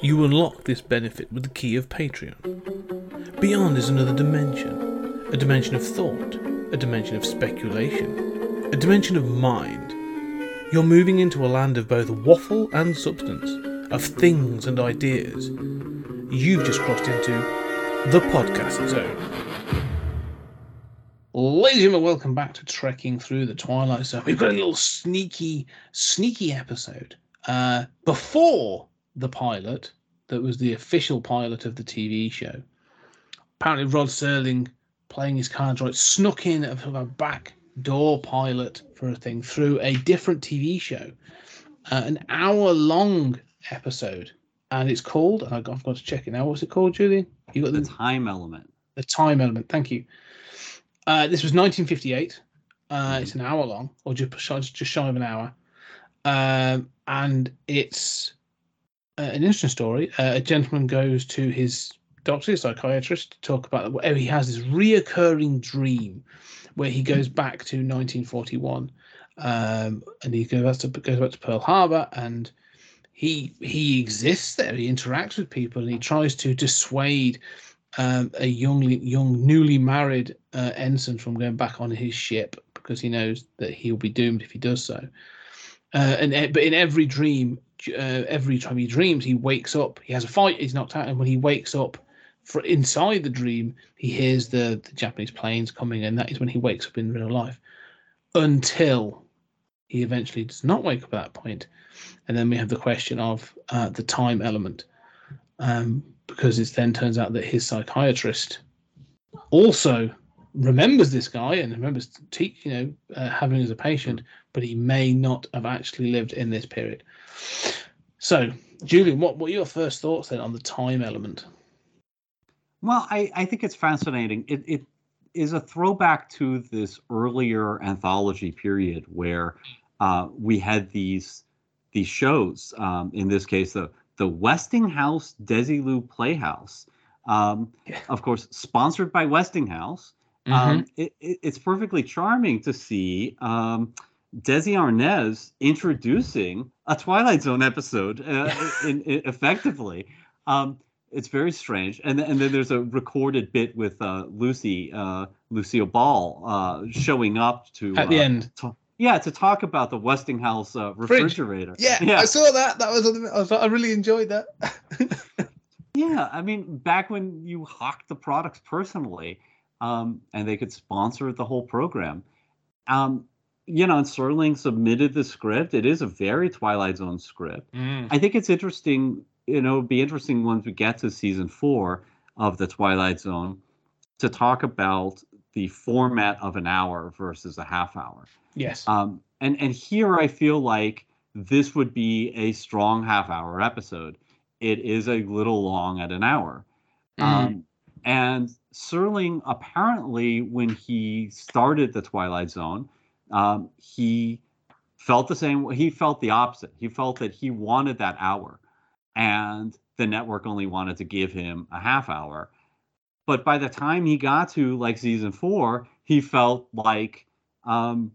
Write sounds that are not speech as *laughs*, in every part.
You unlock this benefit with the key of Patreon. Beyond is another dimension a dimension of thought, a dimension of speculation, a dimension of mind. You're moving into a land of both waffle and substance, of things and ideas. You've just crossed into the podcast zone. Ladies and gentlemen, welcome back to Trekking Through the Twilight Zone. We've got a little sneaky, sneaky episode uh, before the pilot that was the official pilot of the TV show. Apparently, Rod Serling, playing his cards right, snuck in a, a back door pilot for a thing through a different TV show, uh, an hour long episode. And it's called, and I've got, to check it now. What's it called, Julian? You got the time element. The time element. Thank you. Uh, this was 1958. Uh, it's an hour long, or just just shy of an hour, um, and it's uh, an interesting story. Uh, a gentleman goes to his doctor, his psychiatrist, to talk about where he has this reoccurring dream where he goes back to 1941, um, and he goes back to goes back to Pearl Harbor, and he he exists there. He interacts with people, and he tries to dissuade um, a young young newly married uh, ensign from going back on his ship because he knows that he'll be doomed if he does so. Uh, and but in every dream, uh, every time he dreams, he wakes up. He has a fight. He's knocked out, and when he wakes up, for inside the dream, he hears the, the Japanese planes coming, and that is when he wakes up in real life. Until he eventually does not wake up at that point, and then we have the question of uh, the time element, um, because it then turns out that his psychiatrist also remembers this guy and remembers te- you know uh, having as a patient, but he may not have actually lived in this period. So, Julian, what are your first thoughts then on the time element? Well, I, I think it's fascinating. It, it is a throwback to this earlier anthology period where uh, we had these these shows. Um, in this case, the the Westinghouse Desilu Playhouse. Um, yeah. Of course, sponsored by Westinghouse. Mm-hmm. Um, it, it, it's perfectly charming to see um, Desi Arnaz introducing a Twilight Zone episode uh, in, in, effectively. Um, it's very strange, and and then there's a recorded bit with uh, Lucy uh, Lucille Ball uh, showing up to at the uh, end. To, yeah, to talk about the Westinghouse uh, refrigerator. Yeah, yeah, I saw that. That was, I, was I really enjoyed that. *laughs* yeah, I mean, back when you hawked the products personally, um, and they could sponsor the whole program. Um, you know, and Serling submitted the script. It is a very Twilight Zone script. Mm. I think it's interesting. You know, it'd be interesting once we get to season four of the Twilight Zone to talk about the format of an hour versus a half hour. Yes. Um, and and here I feel like this would be a strong half hour episode. It is a little long at an hour. Mm. Um, and Serling apparently, when he started the Twilight Zone, um, he felt the same. He felt the opposite. He felt that he wanted that hour, and the network only wanted to give him a half hour. But by the time he got to like season four, he felt like um,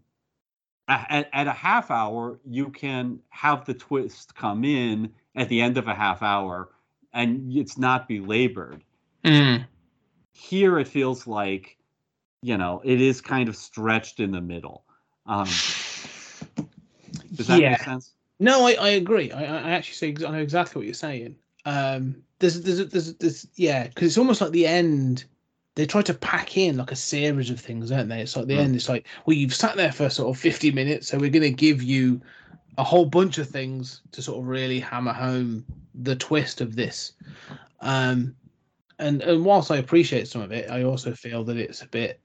at, at a half hour you can have the twist come in at the end of a half hour, and it's not belabored. Mm. Here it feels like you know it is kind of stretched in the middle um, does that yeah. make sense? No, I, I agree. I, I actually say I know exactly what you're saying. Um, there's there's there's, there's yeah, because it's almost like the end. They try to pack in like a series of things, don't they? It's like the mm. end. It's like, well, you've sat there for sort of 50 minutes, so we're going to give you a whole bunch of things to sort of really hammer home the twist of this. Um, and and whilst I appreciate some of it, I also feel that it's a bit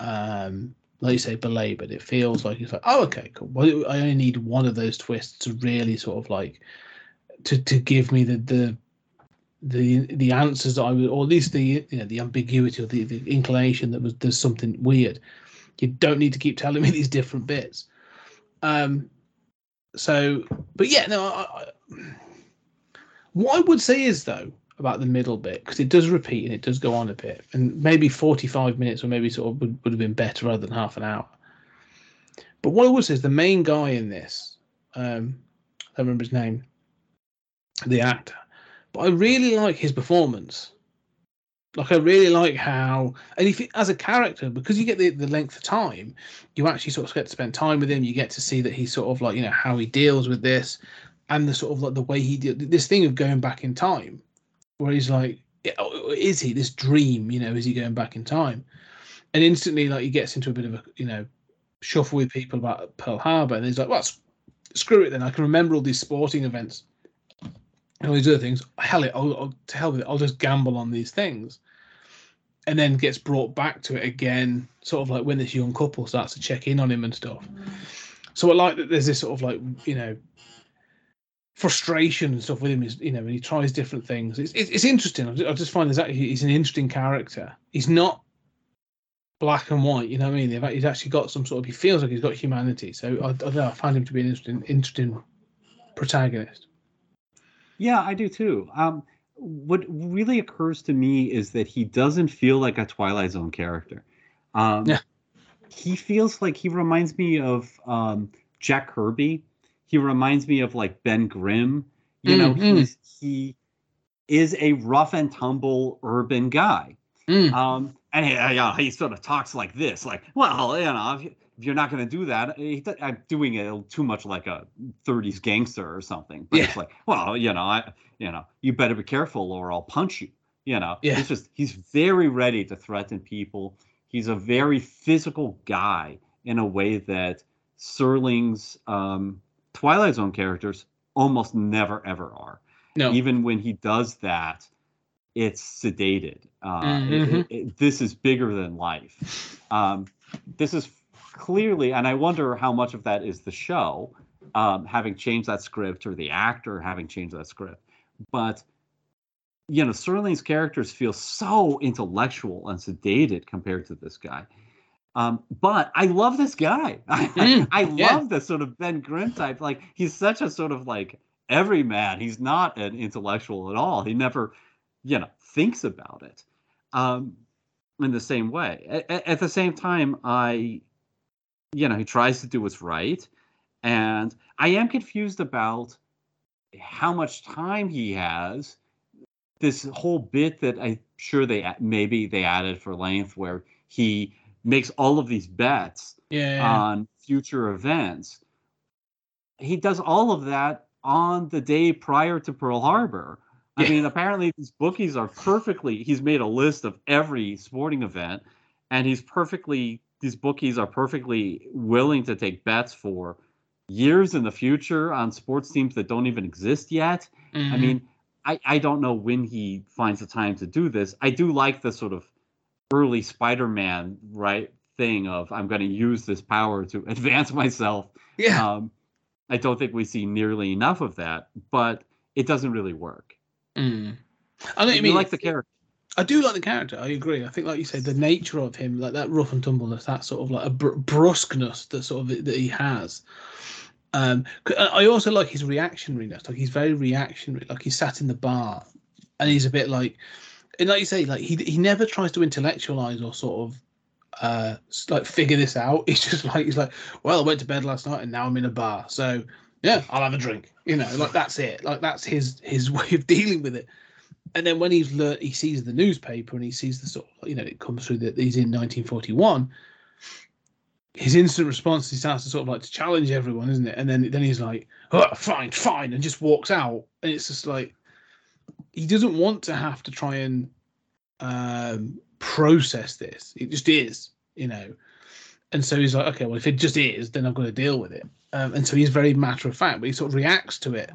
um like you say, belabored. It feels like it's like, oh, okay, cool. Well, I only need one of those twists to really sort of like to to give me the the the the answers that I would, or at least the you know the ambiguity or the, the inclination that was there's something weird. You don't need to keep telling me *laughs* these different bits. Um. So, but yeah, no. I, I, what I would say is though, about the middle bit because it does repeat and it does go on a bit, and maybe forty-five minutes or maybe sort of would, would have been better rather than half an hour. But what I would say is the main guy in this, um, I don't remember his name, the actor, but I really like his performance. Like I really like how, and if as a character, because you get the, the length of time, you actually sort of get to spend time with him. You get to see that he's sort of like you know how he deals with this, and the sort of like the way he did this thing of going back in time, where he's like, oh, is he this dream? You know, is he going back in time? And instantly, like he gets into a bit of a you know shuffle with people about Pearl Harbor, and he's like, well, screw it then. I can remember all these sporting events and all these other things. Hell it, I'll, I'll to hell with it. I'll just gamble on these things and then gets brought back to it again, sort of like when this young couple starts to check in on him and stuff. So I like that there's this sort of like you know frustration and stuff with him. Is you know when he tries different things. It's it's, it's interesting. I just find that he's an interesting character. He's not black and white. You know what I mean? He's actually got some sort of. He feels like he's got humanity. So I, I don't know. I find him to be an interesting interesting protagonist. Yeah, I do too. Um, what really occurs to me is that he doesn't feel like a Twilight Zone character. Um, yeah. He feels like he reminds me of um, Jack Kirby. He reminds me of like Ben Grimm. You mm, know, mm. he's he is a rough and tumble urban guy. Mm. Um, and he, he sort of talks like this, like, well, you know, if, you're not going to do that, I'm doing it too much like a 30s gangster or something. But yeah. it's like, well, you know, I, you know, you better be careful or I'll punch you. You know, yeah. it's just he's very ready to threaten people. He's a very physical guy in a way that Serling's um, Twilight Zone characters almost never ever are. No. Even when he does that, it's sedated. Uh, mm-hmm. it, it, this is bigger than life. Um, this is clearly, and I wonder how much of that is the show um, having changed that script or the actor having changed that script. But you know, Serling's characters feel so intellectual and sedated compared to this guy. Um, but I love this guy. *laughs* Mm, I, I yeah. love this sort of Ben Grimm type. Like he's such a sort of like everyman. He's not an intellectual at all. He never, you know, thinks about it um, in the same way. At, at the same time, I, you know, he tries to do what's right, and I am confused about how much time he has. This whole bit that I'm sure they maybe they added for length, where he makes all of these bets yeah, yeah. on future events. He does all of that on the day prior to Pearl Harbor. I mean, apparently these bookies are perfectly. He's made a list of every sporting event, and he's perfectly. These bookies are perfectly willing to take bets for years in the future on sports teams that don't even exist yet. Mm-hmm. I mean, I, I don't know when he finds the time to do this. I do like the sort of early Spider-Man right thing of I'm going to use this power to *laughs* advance myself. Yeah. Um, I don't think we see nearly enough of that, but it doesn't really work. Mm. I know you mean. like the character. I do like the character. I agree. I think, like you said, the nature of him, like that rough and tumbleness, that sort of like a br- brusqueness that sort of that he has. Um, I also like his reactionariness. Like he's very reactionary. Like he sat in the bar, and he's a bit like, and like you say, like he he never tries to intellectualize or sort of uh like figure this out. *laughs* He's just like he's like, well, I went to bed last night and now I'm in a bar, so yeah, I'll have a drink. You know, like that's it. Like that's his his *laughs* way of dealing with it. And then when he's learned, he sees the newspaper and he sees the sort of, you know, it comes through that he's in 1941 his instant response he starts to sort of like to challenge everyone, isn't it? And then then he's like, oh, fine, fine, and just walks out. And it's just like he doesn't want to have to try and um, process this. It just is, you know. And so he's like, okay, well, if it just is, then I've got to deal with it. Um, and so he's very matter of fact, but he sort of reacts to it.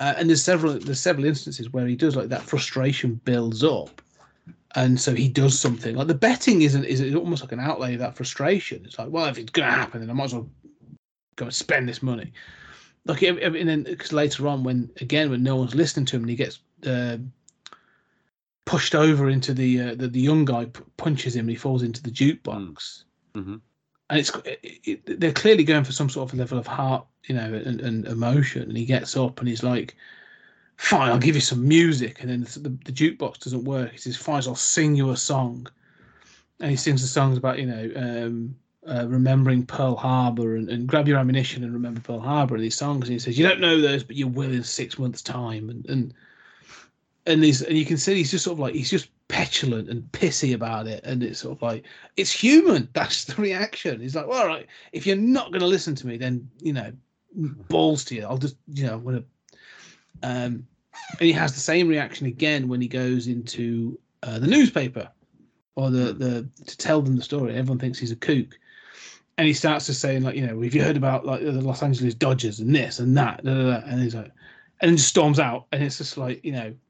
Uh, and there's several there's several instances where he does like that frustration builds up, and so he does something like the betting isn't is almost like an outlay of that frustration. It's like, well, if it's going to happen, then I might as well go and spend this money. Like, and then because later on, when again when no one's listening to him, and he gets uh, pushed over into the, uh, the the young guy punches him, and he falls into the jukebox. Mm-hmm. And it's it, it, they're clearly going for some sort of level of heart, you know, and, and emotion. And he gets up and he's like, fine, I'll give you some music. And then the, the, jukebox doesn't work. He says, fine, I'll sing you a song. And he sings the songs about, you know, um, uh, remembering Pearl Harbor and, and grab your ammunition and remember Pearl Harbor and these songs. And he says, You don't know those, but you will in six months' time. And and and these and you can see he's just sort of like he's just petulant and pissy about it. And it's sort of like it's human. *laughs* That's the reaction. He's like, well, all right, if you're not gonna listen to me, then you know, balls to you. I'll just you know, I'm gonna um and he has the same reaction again when he goes into uh, the newspaper or the the to tell them the story. Everyone thinks he's a kook, and he starts to saying like, you know, have you heard about like the Los Angeles Dodgers and this and that, da, da, da. and he's like, and then just storms out, and it's just like, you know, Hmm.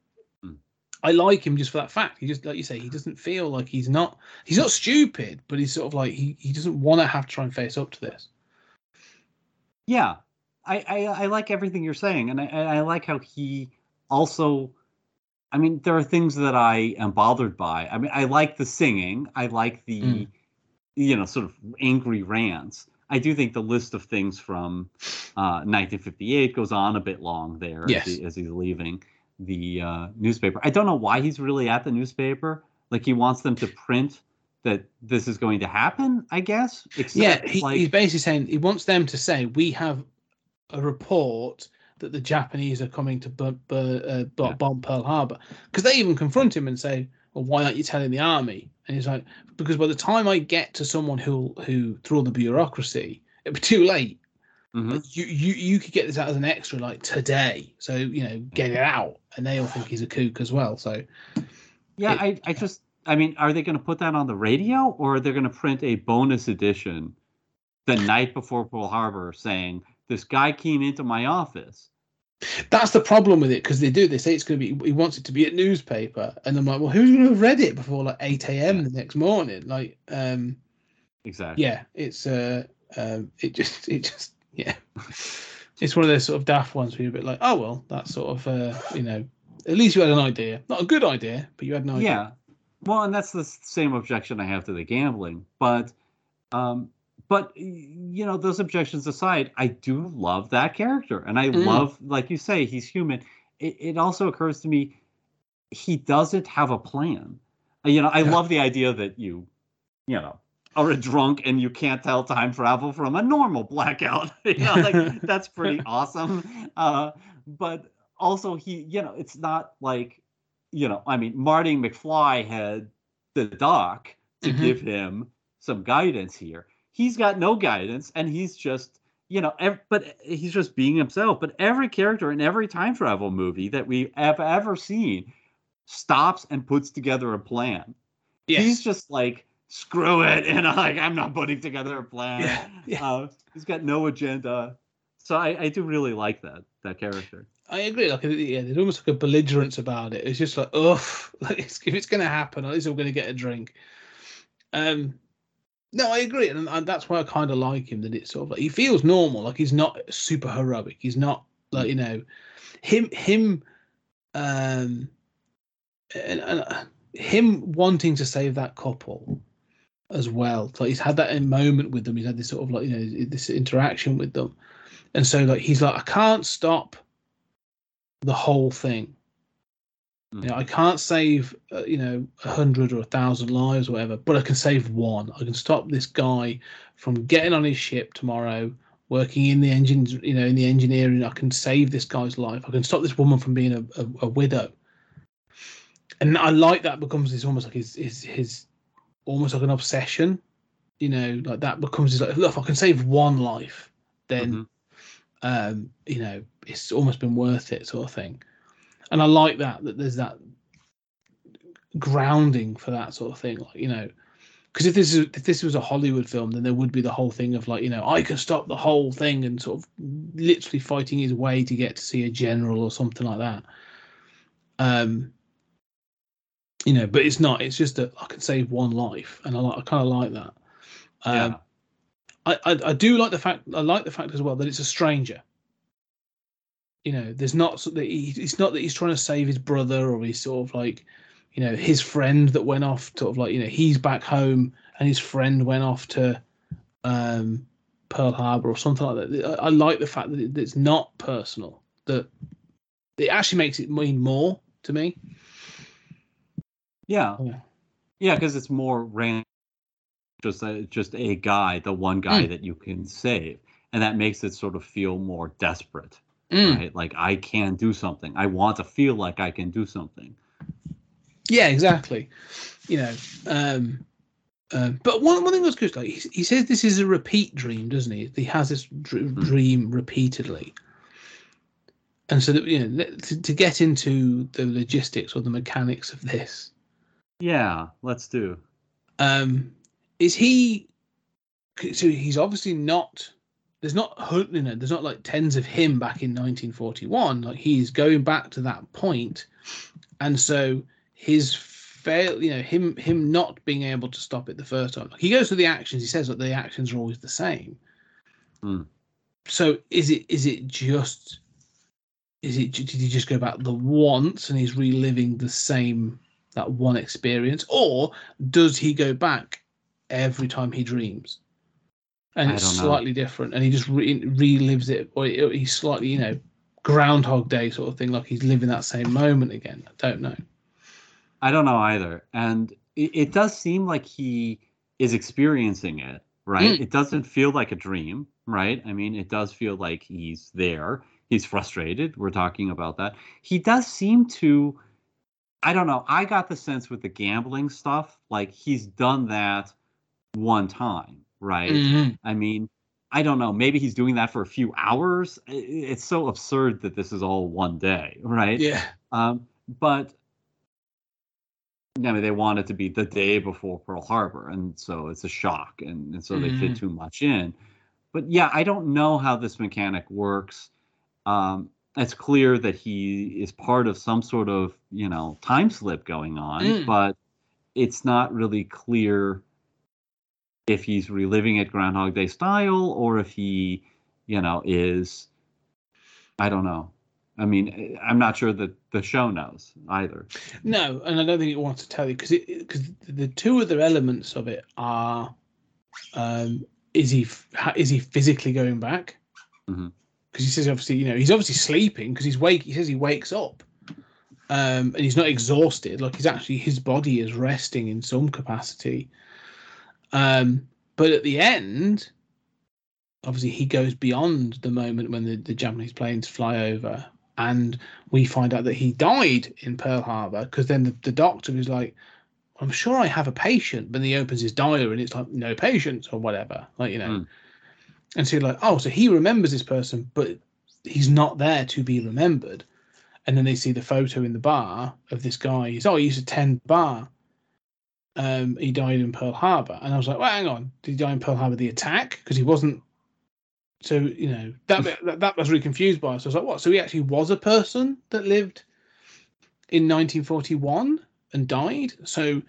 I like him just for that fact. He just like you say, he doesn't feel like he's not he's not stupid, but he's sort of like he he doesn't want to have to try and face up to this. Yeah, I, I I like everything you're saying, and I I like how he also. I mean, there are things that I am bothered by. I mean, I like the singing. I like the, Mm. you know, sort of angry rants. I do think the list of things from uh, 1958 goes on a bit long there Yes. as, he, as he's leaving the uh, newspaper. I don't know why he's really at the newspaper. Like he wants them to print that this is going to happen. I guess. Except, Yeah, he, like, he's basically saying he wants them to say we have a report that the Japanese are coming to uh, Yeah. bomb Pearl Harbor because they even confront him and say, "Well, why aren't you telling the army?" And he's like, "Because by the time I get to someone who who through all the bureaucracy, it'd be too late. Mhm. Like, you you you could get this out as an extra like today, so you know get it out." And they all think he's a kook as well. So Yeah, It- I, I just, I mean, are they going to put that on the radio or are they going to print a bonus edition the night before Pearl Harbor saying, this guy came into my office? That's the problem with it because they do. They say it's going to be. He wants it to be a newspaper, and I'm like, well, who's going to have read it before like 8 a.m. the next morning? Like, um, Exactly. yeah, it's uh, um, it just, *laughs* it just, yeah, *laughs* it's one of those sort of daft ones where you're a bit like, oh well, that's sort of, uh, you know, at least you had an idea, not a good idea, but you had an idea. Yeah. Well, and that's the same objection I have to the gambling. But, um, but you know, those objections aside, I do love that character, and I Mm. love, like you say, he's human. It, it also occurs to me, he doesn't have a plan. Uh, You know, I Yeah. love the idea that you, you know, are a drunk and you can't tell time travel from a normal blackout. *laughs* you know, like *laughs* that's pretty awesome. Uh, but also, he, you know, it's not like, you know, I mean, Marty McFly had the doc to Mhm. give him some guidance here. He's got no guidance, and he's just, you know, ev- but he's just being himself. But every character in every time travel movie that we have ever seen stops and puts together a plan. Yes. He's just like, screw it, *laughs* and I'm like, I'm not putting together a plan. yeah. yeah. Uh, he's got no agenda. So I, I do really like that that character. I agree. Like, yeah, there's almost like a belligerence about it. It's just like, ugh, *laughs* like it's, if it's going to happen, at least I'm going to get a drink. Um, no, I agree, and, and that's why I kind of like him. That it's sort of like he feels normal, like he's not super heroic. He's not like you know, him him, um, and, and uh, him wanting to save that couple as well. Like he's had that moment with them. He's had this sort of like you know this interaction with them, and so like he's like, I can't stop the whole thing. You know, I can't save, uh, you know, a hundred or a thousand lives, or whatever, but I can save one. I can stop this guy from getting on his ship tomorrow, working in the engines, you know, in the engineering. I can save this guy's life. I can stop this woman from being a, a, a widow. And I like that becomes this almost like his his his almost like an obsession. You know, like that becomes like, look, if I can save one life, then Mhm. um, you know, it's almost been worth it, sort of thing. And I like that that there's that grounding for that sort of thing, like you know, because if this is if this was a Hollywood film, then there would be the whole thing of like you know I can stop the whole thing and sort of literally fighting his way to get to see a general or something like that. Um, you know, but it's not. It's just that I can save one life, and I like I kind of like that. Um, Yeah. I, I I do like the fact I like the fact as well that it's a stranger. You know, there's not so that he, it's not that he's trying to save his brother or he's sort of like, you know, his friend that went off sort of like you know he's back home and his friend went off to um, Pearl Harbor or something like that. I, I like the fact that it, it's not personal. That it actually makes it mean more to me. Yeah. Yeah. Because it's more random just a, just a guy, the one guy Mm. that you can save, and that makes it sort of feel more desperate, Mm. right? Like I can do something. I want to feel like I can do something. Yeah, exactly. You know, um, uh, but one one thing that's good, like he, he says, this is a repeat dream, doesn't he? He has this dr- dream repeatedly, and so that you know to, to get into the logistics or the mechanics of this, Yeah, let's do. um, is he? So he's obviously not. There's not hun- you know. There's not like tens of him back in 1941. Like he's going back to that point, and so his fail. You know him him not being able to stop it the first time. Like he goes through the actions. He says that the actions are always the same. Hmm. So is it is it just? Is it did he just go back the once and he's reliving the same that one experience, or does he go back every time he dreams? And it's don't know. slightly different, and he just re- relives it, or he's slightly, you know, Groundhog Day sort of thing, like he's living that same moment again. I don't know. I don't know either. And it, it does seem like he is experiencing it, right? Mm. It doesn't feel like a dream, right? I mean, it does feel like he's there. He's frustrated. We're talking about that. He does seem to, I don't know. I got the sense with the gambling stuff, like he's done that one time, right? Mhm. I mean, I don't know. Maybe he's doing that for a few hours. It's so absurd that this is all one day, *laughs* right? Yeah, Um, but I mean, they want it to be the day before Pearl Harbor, and so it's a shock, and, and so they fit too much in. But yeah, I don't know how this mechanic works. Um, it's clear that he is part of some sort of you know time slip going on, Mm. but it's not really clear if he's reliving it Groundhog Day style or if he, you know, is. I don't know. I mean, I'm not sure that the show knows either. no, and I don't think it wants to tell you because because the two other elements of it are, um, is he is he physically going back? Because he says obviously you know he's obviously sleeping because he's wake. He says he wakes up, um, and he's not exhausted. Like he's actually his body is resting in some capacity. Um, but at the end, obviously he goes beyond the moment when the, the Japanese planes fly over, and we find out that he died in Pearl Harbor. Because then the, the doctor is like, "I'm sure I have a patient," but then he opens his diary and it's like no patients or whatever, like you know. Mm. And so you're like, oh, so he remembers this person, but he's not there to be remembered. And then they see the photo in the bar of this guy. He's oh, he used to tend bar. Um, he died in Pearl Harbor, and I was like, well, hang on, did he die in Pearl Harbor the attack? Because he wasn't. So you know that that, that was really confused by us. I was like, what? So he actually was a person that lived in 1941 and died. So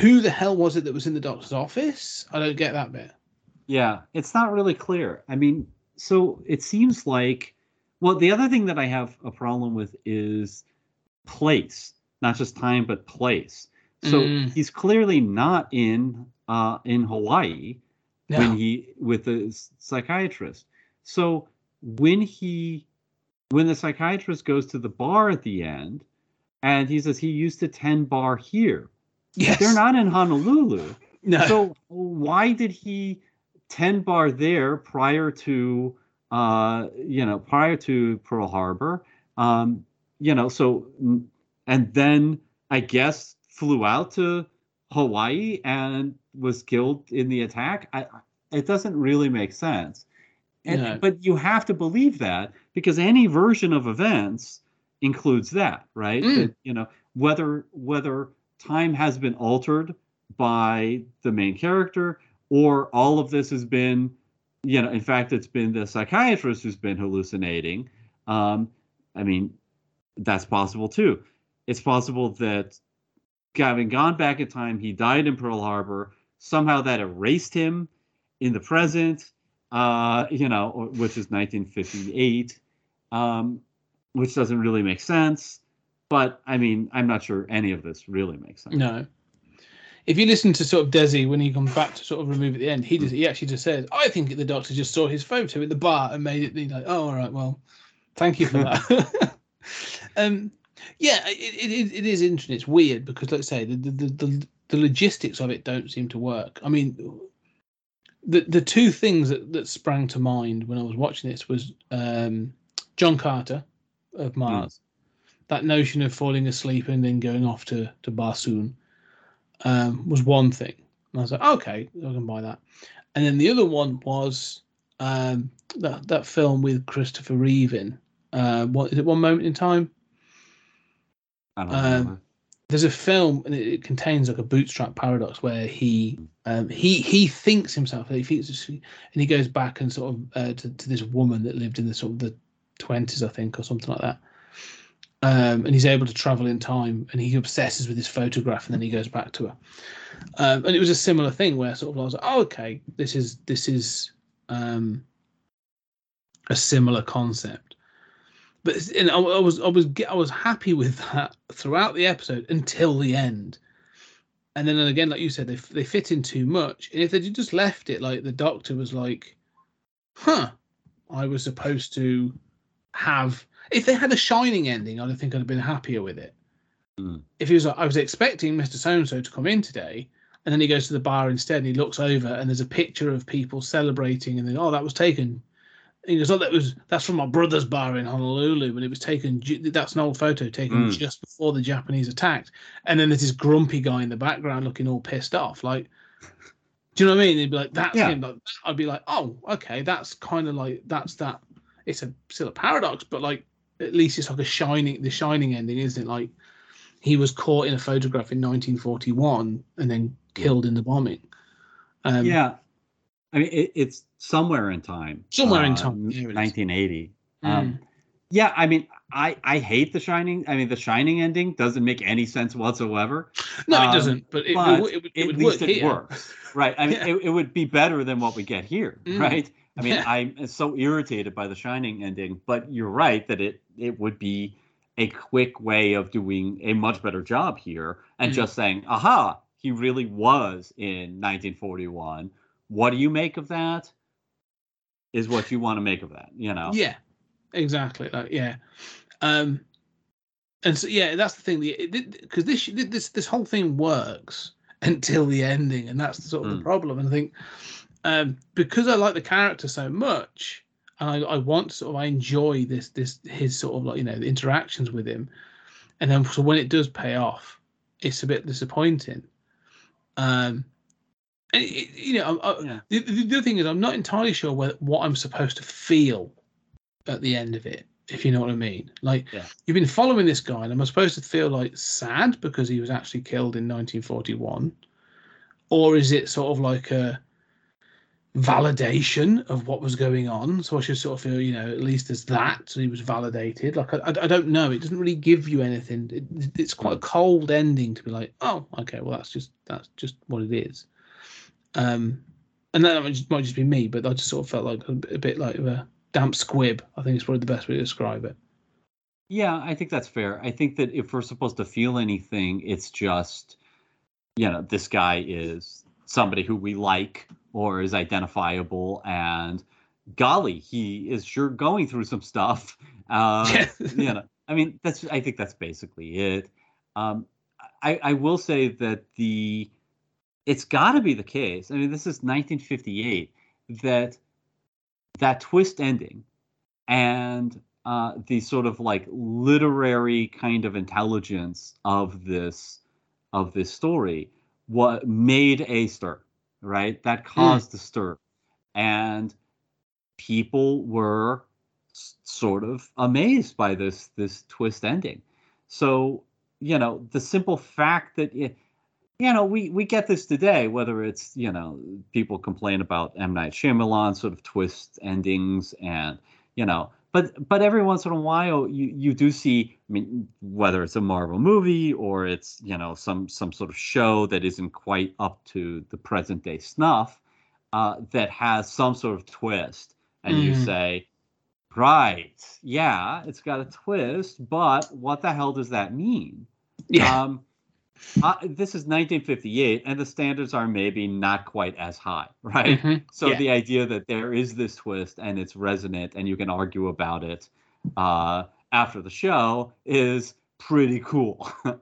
who the hell was it that was in the doctor's office? I don't get that bit. Yeah, it's not really clear. I mean, so it seems like, well, the other thing that I have a problem with is place, not just time, but place. So Mm. he's clearly not in uh, in Hawaii No. when he with the psychiatrist. So when he when the psychiatrist goes to the bar at the end, and he says he used to tend bar here, yes. they're not in Honolulu *laughs* No. so why did he tend bar there prior to uh you know prior to pearl harbor um you know so mm, and then i guess flew out to hawaii and was killed in the attack i it doesn't really make sense and No. but you have to believe that because any version of events includes that right Mm. That, you know whether whether time has been altered by the main character or all of this has been you know in fact it's been the psychiatrist who's been hallucinating. Um i mean that's possible too. It's possible that having gone back in time he died in pearl harbor. Somehow that erased him in the present uh you know which is 1958 um which doesn't really make sense. But i mean i'm not sure any of this really makes sense. No. If you listen to sort of Desi when he comes back to sort of remove at the end, he just he actually just says, "I think the doctor just saw his photo at the bar and made it." He's like, "Oh, all right, well, thank you for that." *laughs* um, yeah, it, it, it- is interesting. It's weird because let's say the the, the the logistics of it don't seem to work. I mean, the the two things that, that sprang to mind when I was watching this was um, John Carter of Mars, mm. that notion of falling asleep and then going off to to Barsoom um, was one thing. And I was like, okay, I can buy that. And then the other one was um, that that film with Christopher Reeve in. Uh, what is it? One moment in time. I don't um, there's a film and it, it, contains like a bootstrap paradox where he um, he he thinks himself he thinks and he goes back and sort of uh, to, to this woman that lived in the sort of the 20s I think or something like that um, and he's able to travel in time and he obsesses with his photograph and then he goes back to her um, and it was a similar thing where sort of I was like oh okay this is this is um, a similar concept but and I, I, was I was I was happy with that throughout the episode until the end. And then again, like you said, they they fit in too much. And if they just left it like the doctor was like, "Huh, I was supposed to have." If they had a shining ending, I don't think I'd have been happier with it. Mm. If he was like, I was expecting Mister So and So to come in today, and then he goes to the bar instead, and he looks over, and there's a picture of people celebrating, and then oh, that was taken he goes, "Oh, that was that's from my brother's bar in Honolulu, but it was taken. That's an old photo taken mm. just before the Japanese attacked." And then there's this grumpy guy in the background looking all pissed off. Like, do you know what I mean? He'd be like, "That's yeah. him." Like, I'd be like, "Oh, okay, that's kind of like that's that." It's a still a paradox, but like at least it's like a shining, the shining ending, isn't it? Like he was caught in a photograph in 1941 and then killed in the bombing. Um, yeah, I mean, it, it's somewhere in time. Somewhere uh, in time. 1980. Mm. Um, yeah, I mean, I I hate The Shining. I mean, The Shining ending doesn't make any sense whatsoever. No, um, it doesn't. But, it, but it, it, it at least it here. works, right? I mean, *laughs* yeah. it, would be better than what we get here, mm. right? I mean. *laughs* I'm so irritated by The Shining ending, but you're right that it it would be a quick way of doing a much better job here and mm. just saying, "Aha, he really was in 1941." What do you make of that? Is what you want to make of that, you know? Yeah, exactly. Like, yeah. Um, and so yeah, that's the thing. Because this this this whole thing works until the ending, and that's sort of mm. the problem. And I think um, because I like the character so much, and I, I want to sort of I enjoy this this his sort of like you know the interactions with him, and then so when it does pay off, it's a bit disappointing. Um, and it, you know, I, yeah. the, the other thing is, I'm not entirely sure what, what I'm supposed to feel at the end of it. If you know what I mean, like yeah. you've been following this guy, and am I supposed to feel like sad because he was actually killed in 1941, or is it sort of like a validation of what was going on? So I should sort of feel, you know, at least as that, so he was validated. Like I, I, don't know. It doesn't really give you anything. It, it's quite a cold ending to be like, oh, okay, well that's just that's just what it is. Um, and that might just, might just be me, but I just sort of felt like a, a bit like a damp squib. I think it's probably the best way to describe it. Yeah, I think that's fair. I think that if we're supposed to feel anything, it's just, you know, this guy is somebody who we like or is identifiable, and golly, he is sure going through some stuff. *laughs* Uh, you know, I mean, that's. I think that's basically it. Um, I, I will say that the it's got to be the case. I mean, this is 1958 that that twist ending and uh, the sort of like literary kind of intelligence of this of this story what made a stir right that hmm. caused mm. the stir and people were sort of amazed by this this twist ending so you know the simple fact that it, you know, we we get this today. Whether it's you know people complain about M Night Shyamalan sort of twist endings, and you know, but but every once in a while you you do see. I mean, whether it's a Marvel movie or it's you know some some sort of show that isn't quite up to the present day snuff, uh, that has some sort of twist, and mm. you say, right, yeah, it's got a twist, but what the hell does that mean? Yeah. Um, uh, this is 1958, and the standards are maybe not quite as high, *laughs* right? Mm-hmm. So yeah. the idea that there is this twist and it's resonant and you can argue about it uh, after the show is pretty cool. *laughs*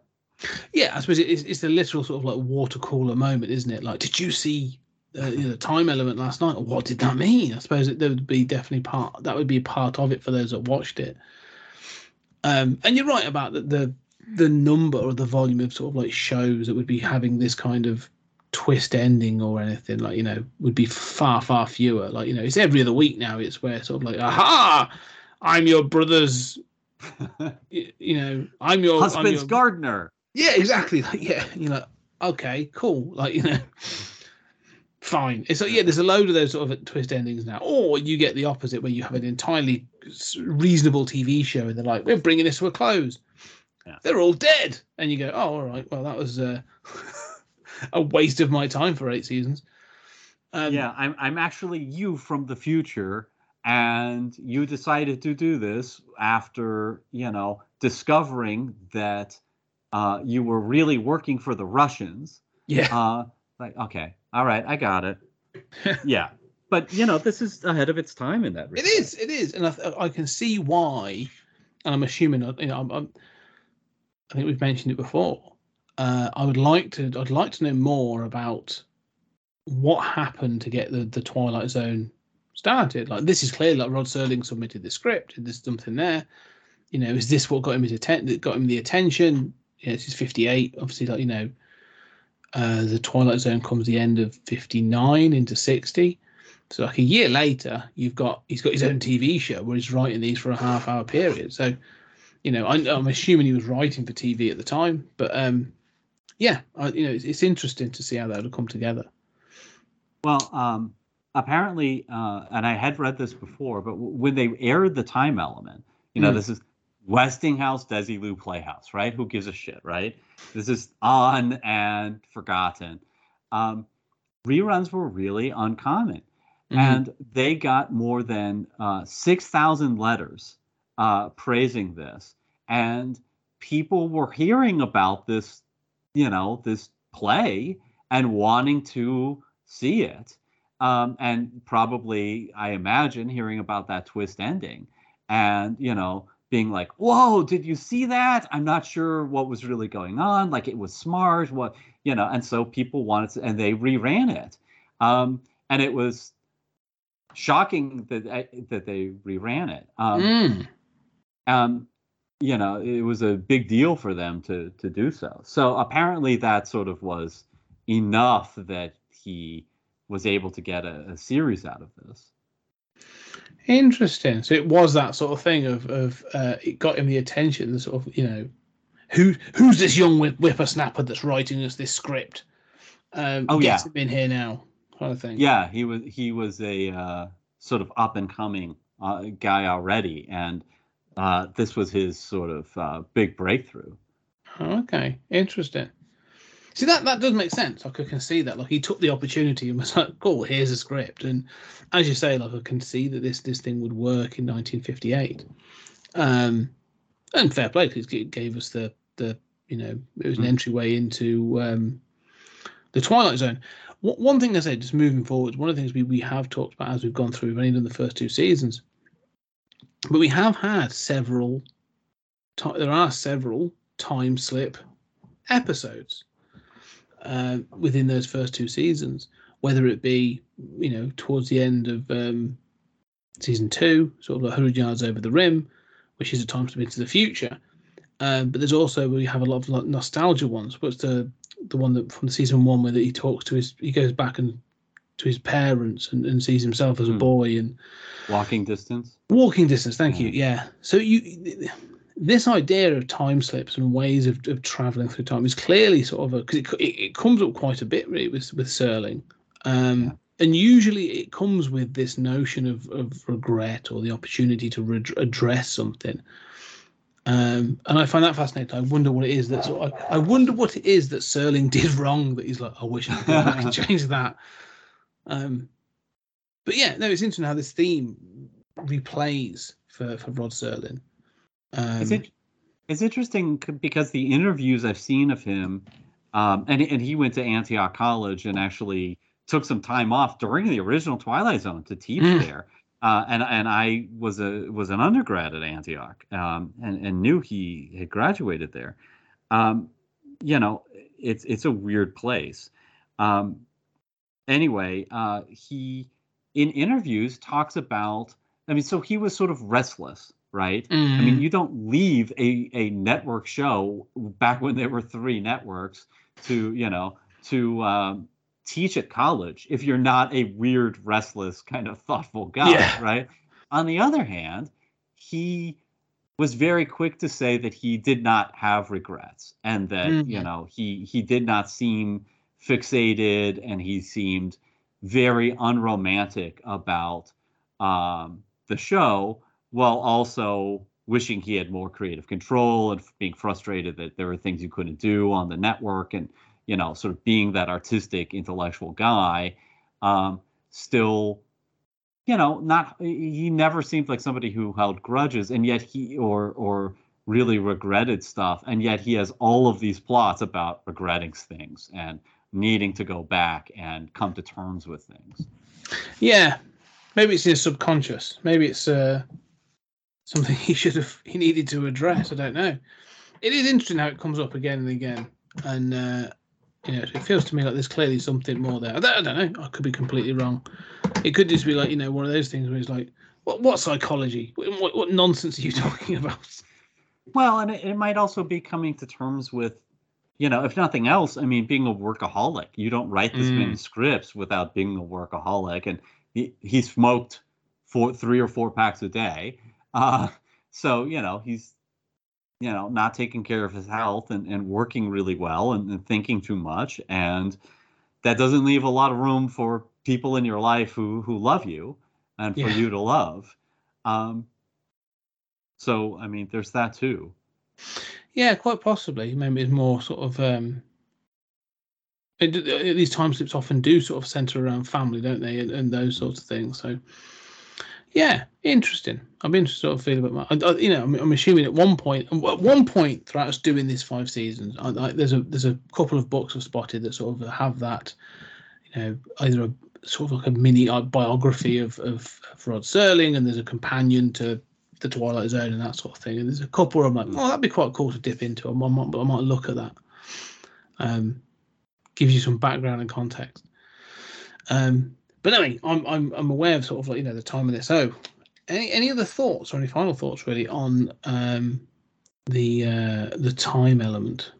Yeah, I suppose it's it's the literal sort of like water cooler moment, isn't it? Like, did you see uh, you know, the time element last night? What did that mean? I suppose it, there would be definitely part that would be part of it for those that watched it. Um, and you're right about the, the the number or the volume of sort of like shows that would be having this kind of twist ending or anything like you know would be far far fewer. Like you know it's every other week now it's where sort of like aha! I'm your brother's *laughs* you know i'm your husband's I'm your, gardener. Yeah exactly. *laughs* Like yeah you know okay cool. Like you know *laughs* fine. It's like yeah there's a load of those sort of twist endings now. Or you get the opposite where you have an entirely reasonable tv show and they're like we're bringing this to a close yeah. they're all dead and you go oh all right well that was uh *laughs* a waste of my time for eight seasons. Um, yeah, I'm I'm actually you from the future, and you decided to do this after you know discovering that uh, you were really working for the Russians. Yeah. Uh, like okay, all right, I got it. *laughs* yeah, but you know this is ahead of its time in that. Respect. It is. It is, and I, I can see why. And I'm assuming you know I'm, I'm I think we've mentioned it before uh, I would like to. I'd like to know more about what happened to get the the Twilight Zone started. Like this is clearly like Rod Serling submitted the script. There's something there. You know, is this what got him his atten- that got him the attention? Yeah, this is 58. Obviously, like you know, uh, the Twilight Zone comes the end of 59 into 60. So like a year later, you've got he's got his own TV show where he's writing these for a half hour period. So, you know, I, am assuming he was writing for TV at the time, but um, yeah, I, you know, it's, it's, interesting to see how that will come together. Well, um, apparently, uh, and I had read this before, but w- when they aired the time element, you know, mm. this is Westinghouse Desilu Playhouse, right? Who gives a shit, right? This is on and forgotten. Um, reruns were really uncommon, mm-hmm. and they got more than uh, six thousand letters uh, praising this, and people were hearing about this you know this play and wanting to see it um, and probably i imagine hearing about that twist ending and you know being like whoa did you see that i'm not sure what was really going on like it was smart what you know and so people wanted to and they reran it um, and it was shocking that eh, that they reran it um, mm. um, you know it was a big deal for them to to do so. So apparently that sort of was enough that he was able to get a, a series out of this. Interesting. So it was that sort of thing of of uh, it got him the attention the sort of you know who who's this young whippersnapper that's writing us this script? Um oh yeah. him in here now kind of thing. Yeah he was he was a uh, sort of up and coming uh, guy already. And uh, this was his sort of uh, big breakthrough. Okay, interesting. See that that does make sense. Like I can see that. Like he took the opportunity and was like, "Cool, here's a script." And as you say, like I can see that this this thing would work in 1958. Um, and fair play because it gave us the the you know it was an mm. entryway into um, the Twilight Zone. one thing I say, just moving forward, one of the things we, we have talked about as we've gone through, we've only done the first two seasons, but we have had several. There are several time slip episodes uh, within those first two seasons, whether it be you know towards the end of um, season two, sort of 100 yards over the rim, which is a time slip into the future. Um, but there's also we have a lot of nostalgia ones. What's the the one that from season one where he talks to his he goes back and to his parents and, and sees himself as a mm. boy and walking distance walking distance thank you yeah so you this idea of time slips and ways of, of traveling through time is clearly sort of a because it, it, it, comes up quite a bit really with with Serling um, yeah. and usually it comes with this notion of, of regret or the opportunity to re- address something um, and I find that fascinating. I wonder what it is that I, I wonder what it is that Serling *laughs* did wrong that he's like, I wish I could go back *laughs* change that. Um, but yeah, no, it's interesting how this theme replays for, for Rod Serling. Um, it's, it, it's interesting because the interviews I've seen of him, um, and and he went to Antioch College and actually took some time off during the original Twilight Zone to teach mm. there. Uh, and and I was a was an undergrad at Antioch um, and and knew he had graduated there. Um, you know, it's it's a weird place. Um, anyway, uh, he in interviews talks about. I mean, so he was sort of restless, right? Mm. I mean, you don't leave a a network show back when there were three networks to you know to um, teach at college if you're not a weird, restless, kind of thoughtful guy, Yeah. right? On the other hand, he was very quick to say that he did not have regrets and that you Mhm. know he he did not seem fixated and he seemed very unromantic about um, the show while also wishing he had more creative control and being frustrated that there were things you couldn't do on the network and you know sort of being that artistic intellectual guy um, still you know not he never seemed like somebody who held grudges and yet he or or really regretted stuff and yet he has all of these plots about regretting things and needing to go back and come to terms with things Yeah, maybe it's in his subconscious. Maybe it's uh, something *laughs* he should have he needed to address. I don't know. It is interesting how it comes up again and again, and uh, you know, it feels to me like there's clearly something more there. I don't, I don't know. I could be completely wrong. It could just be like you know one of those things where it's like, what what psychology? What, what, what nonsense are you *laughs* talking about? Well, and it, it might also be coming to terms with, you know, if nothing else, I mean, being a workaholic. You don't write this many Mm. scripts without being a workaholic. And he, he smoked four, three or four packs a day. Uh, *laughs* so, you know, he's, you know, not taking care of his health and, and working really well and, and thinking too much. And that doesn't leave a lot of room for people in your life who, who love you and for Yeah. you to love. Um, so, I mean, there's that too. Yeah, quite possibly. Maybe it's more sort of. um it, uh, these time slips often do sort of center around family, don't they, and, and those sorts of things. So, yeah, interesting. I'm interested to sort of feel about my. I, I- you know, I'm, I'm assuming at one point, at one point throughout us doing this five seasons, I, I, there's a there's a couple of books I've spotted that sort of have that, you know, either a sort of like a mini uh, biography of, of of Rod Serling, and there's a companion to the Twilight Zone and that sort of thing. And there's a couple where I'm like, oh, that'd be quite cool to dip into. I might, I might look at that. Um, gives you some background and context. Um, but anyway, I'm I'm I'm aware of sort of like you know the time of this. So, any any other thoughts or any final thoughts really on um, the uh, the time element?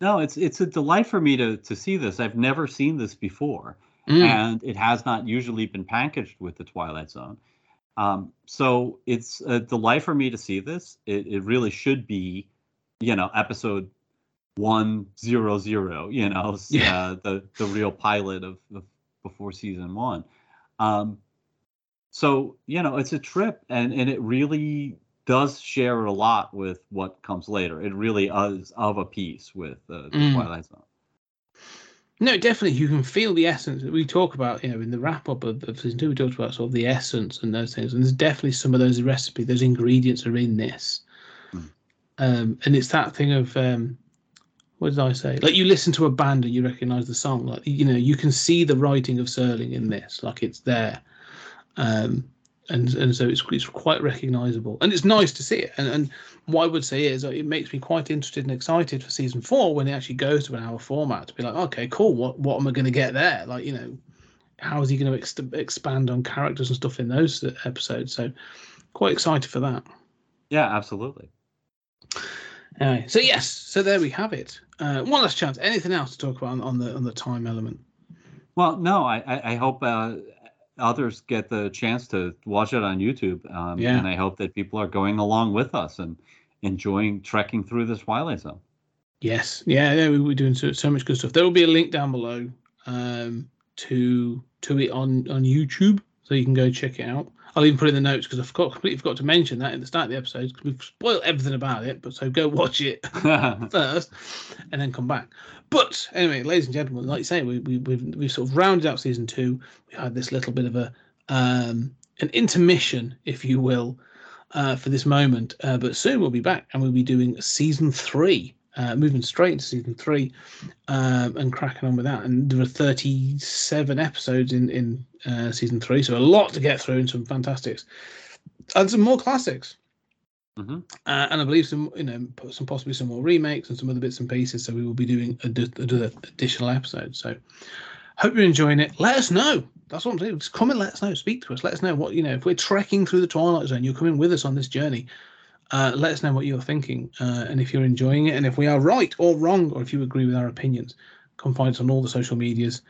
No, it's it's a delight for me to to see this. I've never seen this before, Mm, and it has not usually been packaged with the Twilight Zone. Um, so it's a delight for me to see this. It it really should be, you know, episode one zero zero. You know, Yeah. uh, the the real pilot of, of before season one. Um, so you know, it's a trip, and and it really does share a lot with what comes later. It really is of a piece with uh, the Mm. Twilight Zone. No, definitely, you can feel the essence that we talk about. You know, in the wrap up of, of season two, we talked about sort of the essence and those things. And there's definitely some of those recipe, those ingredients are in this. Mm. Um, and it's that thing of um, what did I say? Like you listen to a band and you recognize the song. Like you know, you can see the writing of Serling in this. Like it's there. Um, and and so it's it's quite recognizable, and it's nice to see it. And and what I would say is it makes me quite interested and excited for season four when it actually goes to an hour format to be like, okay, cool. What what am I going to get there? Like you know, how is he going to ex- expand on characters and stuff in those episodes? So quite excited for that. Yeah, absolutely. Anyway, so yes, so there we have it. Uh, one last chance. Anything else to talk about on, on the on the time element? Well, no, I I, I hope uh, others get the chance to watch it on YouTube. Um, Yeah. And I hope that people are going along with us and enjoying trekking through this Twilight Zone. Yes, yeah, yeah we we're doing so, so much good stuff. There will be a link down below um, to to it on on YouTube, so you can go check it out. I'll even put in the notes because I forgot completely forgot to mention that at the start of the episode because we've spoiled everything about it. But so go *laughs* watch it *laughs* first and then come back. But anyway, ladies and gentlemen, like you say, we, we, we've, we've sort of rounded out season two. We had this little bit of a um, an intermission, if you will, uh, for this moment. Uh, but soon we'll be back and we'll be doing season three, uh, moving straight into season three um, and cracking on with that. And there are 37 episodes in, in uh, season three, so a lot to get through and some fantastics and some more classics. Mm-hmm. Uh, and I believe some, you know, some possibly some more remakes and some other bits and pieces. So we will be doing a, a, a additional episode. So hope you're enjoying it. Let us know. That's what I'm saying. Just come and let us know. Speak to us. Let us know what you know. If we're trekking through the Twilight Zone, you're coming with us on this journey. Uh, let us know what you're thinking uh, and if you're enjoying it and if we are right or wrong or if you agree with our opinions. Come find us on all the social medias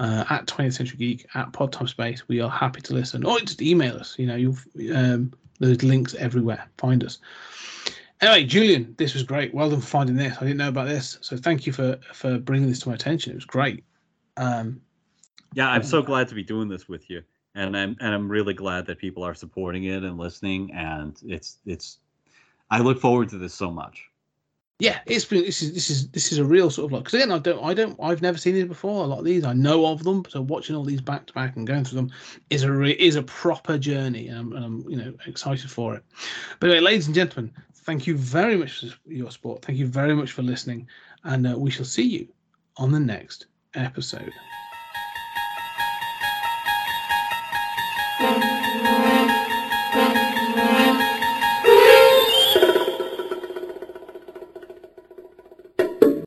uh, at 20th Century Geek at Podtime Space. We are happy to listen. Or just email us. You know, you've um, there's links everywhere. Find us. Anyway, Julian, this was great. Well done for finding this. I didn't know about this, so thank you for for bringing this to my attention. It was great. Um, yeah, I'm so glad to be doing this with you, and I'm and I'm really glad that people are supporting it and listening. And it's it's, I look forward to this so much yeah, it's been this is this is this is a real sort of like because again I don't I don't I've never seen these before. A lot of these I know of them, so watching all these back to back and going through them is a re, is a proper journey, and I'm, and I'm you know excited for it. But anyway, ladies and gentlemen, thank you very much for your support. Thank you very much for listening, and uh, we shall see you on the next episode.